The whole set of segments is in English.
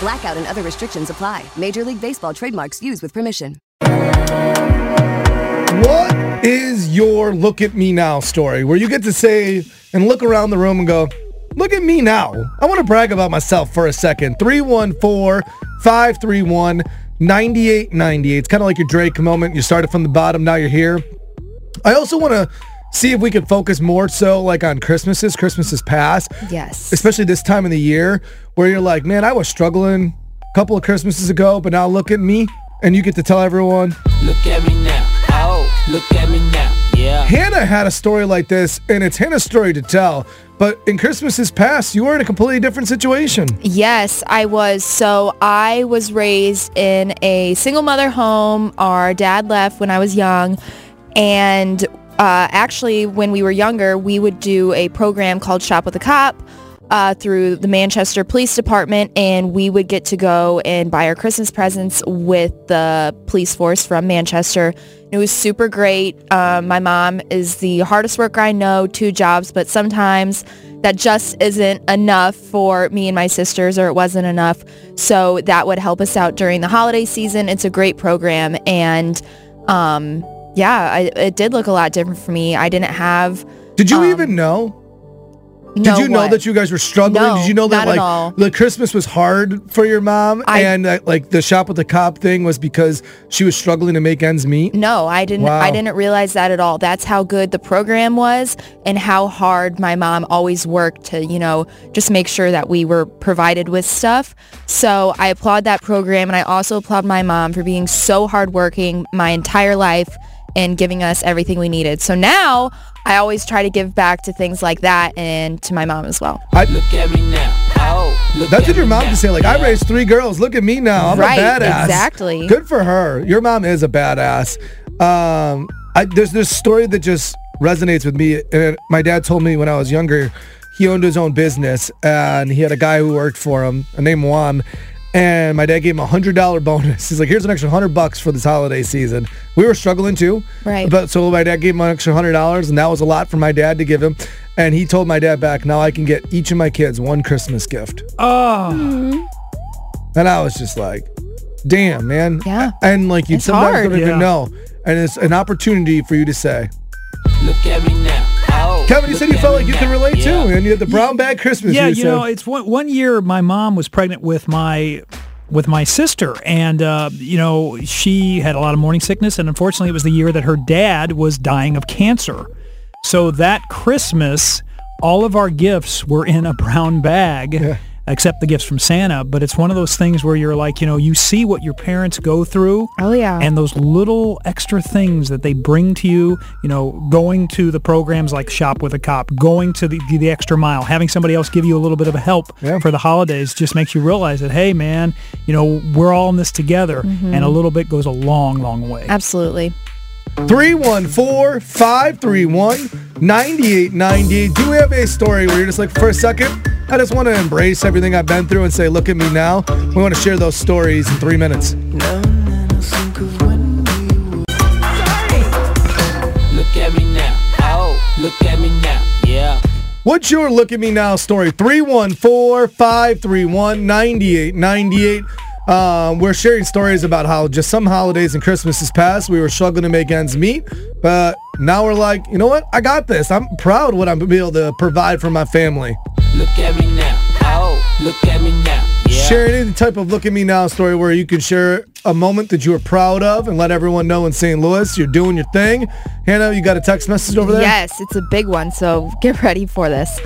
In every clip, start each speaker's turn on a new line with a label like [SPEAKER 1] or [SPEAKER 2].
[SPEAKER 1] Blackout and other restrictions apply. Major League Baseball trademarks used with permission.
[SPEAKER 2] What is your look at me now story where you get to say and look around the room and go, look at me now? I want to brag about myself for a second. 314 531 9898. It's kind of like your Drake moment. You started from the bottom, now you're here. I also want to see if we could focus more so like on Christmases, Christmases past.
[SPEAKER 3] Yes.
[SPEAKER 2] Especially this time of the year where you're like, man, I was struggling a couple of Christmases ago, but now look at me. And you get to tell everyone.
[SPEAKER 4] Look at me now. Oh, look at me now. Yeah.
[SPEAKER 2] Hannah had a story like this, and it's Hannah's story to tell. But in Christmases past, you were in a completely different situation.
[SPEAKER 3] Yes, I was. So I was raised in a single mother home. Our dad left when I was young. And uh, actually, when we were younger, we would do a program called Shop with a Cop uh, through the Manchester Police Department, and we would get to go and buy our Christmas presents with the police force from Manchester. It was super great. Um, my mom is the hardest worker I know, two jobs, but sometimes that just isn't enough for me and my sisters, or it wasn't enough. So that would help us out during the holiday season. It's a great program, and um, yeah, I, it did look a lot different for me. I didn't have.
[SPEAKER 2] Did you
[SPEAKER 3] um,
[SPEAKER 2] even know? Did
[SPEAKER 3] know
[SPEAKER 2] you know
[SPEAKER 3] what?
[SPEAKER 2] that you guys were struggling?
[SPEAKER 3] No,
[SPEAKER 2] Did you know that like the Christmas was hard for your mom,
[SPEAKER 3] I-
[SPEAKER 2] and that, like the shop with the cop thing was because she was struggling to make ends meet?
[SPEAKER 3] No, I didn't.
[SPEAKER 2] Wow.
[SPEAKER 3] I didn't realize that at all. That's how good the program was, and how hard my mom always worked to, you know, just make sure that we were provided with stuff. So I applaud that program, and I also applaud my mom for being so hardworking my entire life and giving us everything we needed. So now I always try to give back to things like that and to my mom as well.
[SPEAKER 2] I,
[SPEAKER 4] Look at me now. Oh, look
[SPEAKER 2] that's what your mom
[SPEAKER 4] now.
[SPEAKER 2] can say. Like, I raised three girls. Look at me now. I'm
[SPEAKER 3] Right,
[SPEAKER 2] a badass.
[SPEAKER 3] exactly.
[SPEAKER 2] Good for her. Your mom is a badass. Um, I, there's this story that just resonates with me. And my dad told me when I was younger, he owned his own business and he had a guy who worked for him, named Juan. And my dad gave him a hundred dollar bonus. He's like, "Here's an extra hundred bucks for this holiday season." We were struggling too,
[SPEAKER 3] Right.
[SPEAKER 2] But so my dad gave him an extra hundred dollars, and that was a lot for my dad to give him. And he told my dad back, "Now I can get each of my kids one Christmas gift."
[SPEAKER 5] Oh,
[SPEAKER 2] And I was just like, damn, man.
[SPEAKER 3] Yeah.
[SPEAKER 2] And like you sometimes
[SPEAKER 3] hard.
[SPEAKER 2] don't even know. And it's an opportunity for you to say.
[SPEAKER 4] Look at me now.
[SPEAKER 2] Kevin, you said you felt like you could relate
[SPEAKER 4] Yeah.
[SPEAKER 2] too. And you had the brown bag Christmas.
[SPEAKER 5] yeah.
[SPEAKER 2] you
[SPEAKER 5] You know, it's one one year. My mom was pregnant with my with my sister, and uh, you know she had a lot of morning sickness, and unfortunately, it was the year that her dad was dying of cancer. So that Christmas, all of our gifts were in a brown bag. Except the gifts from Santa, but it's one of those things where you're like, you know, you see what your parents go through,
[SPEAKER 3] Oh yeah.
[SPEAKER 5] and those little extra things that they bring to you, you know, going to the programs like Shop with a Cop, going to the, the extra mile, having somebody else give you a little bit of a help
[SPEAKER 2] Yeah.
[SPEAKER 5] for the holidays just makes you realize that, hey, man, you know, we're all in this together, mm-hmm. and a little bit goes a long, long way.
[SPEAKER 3] Absolutely.
[SPEAKER 2] 314-531-9898. Do we have a story where you're just like, for a second, I just want to embrace everything I've been through and say, look at me now. We want to share those stories in three minutes.
[SPEAKER 4] Look at me now. Oh, look at me now. Yeah.
[SPEAKER 2] What's your look at me now story? 314-531-9898. Um, we're sharing stories about how just some holidays and Christmases past, we were struggling to make ends meet, but now we're like, you know what? I got this. I'm proud what I'm able to provide for my family.
[SPEAKER 4] Look at me now. Oh, look at me now.
[SPEAKER 2] Share any type of look at me now story where you can share a moment that you were proud of and let everyone know in St. Louis you're doing your thing. Hannah, you got a text message over there?
[SPEAKER 3] Yes, it's a big one, so get ready for this.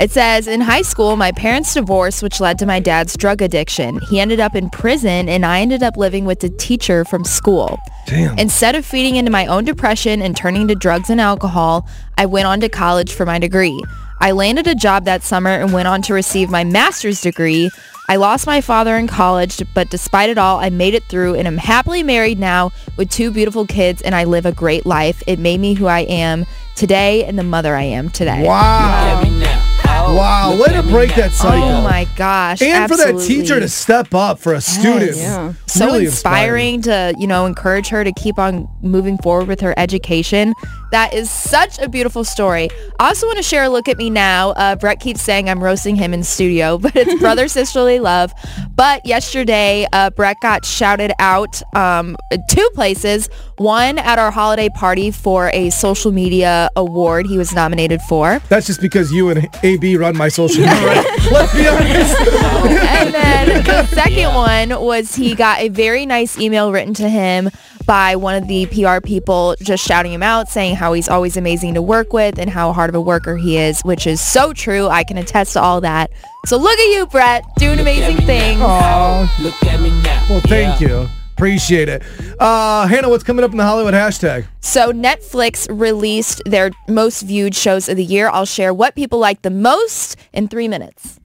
[SPEAKER 3] It says, in high school, my parents divorced, which led to my dad's drug addiction. He ended up in prison, and I ended up living with the teacher from school.
[SPEAKER 2] Damn.
[SPEAKER 3] Instead of feeding into my own depression and turning to drugs and alcohol, I went on to college for my degree. I landed a job that summer and went on to receive my master's degree. I lost my father in college, but despite it all, I made it through and am happily married now with two beautiful kids and I live a great life. It made me who I am today and the mother I am today.
[SPEAKER 2] Wow.
[SPEAKER 4] Look at me now. Oh,
[SPEAKER 2] Wow.
[SPEAKER 4] look
[SPEAKER 2] Way to break that oh cycle.
[SPEAKER 3] Oh my gosh.
[SPEAKER 2] and for that teacher to step up for a student.
[SPEAKER 6] yeah.
[SPEAKER 3] so
[SPEAKER 2] Really
[SPEAKER 3] inspiring to you know encourage her to keep on moving forward with her education that is such a beautiful story i also want to share a look at me now uh, brett keeps saying i'm roasting him in studio but it's brother sisterly love but yesterday uh, brett got shouted out um, two places one at our holiday party for a social media award he was nominated for
[SPEAKER 2] That's just because you and AB run my social media. right? Let's be honest.
[SPEAKER 3] and then the second one was he got a very nice email written to him by one of the PR people just shouting him out, saying how he's always amazing to work with and how hard of a worker he is, which is so true. I can attest to all that. So look at you, Brett, doing amazing things.
[SPEAKER 4] now. Oh, Look at me now.
[SPEAKER 2] Well, thank
[SPEAKER 4] Yeah.
[SPEAKER 2] you. Appreciate it. Uh, Hannah, what's coming up in the Hollywood hashtag?
[SPEAKER 3] So Netflix released their most viewed shows of the year. I'll share what people like the most in three minutes.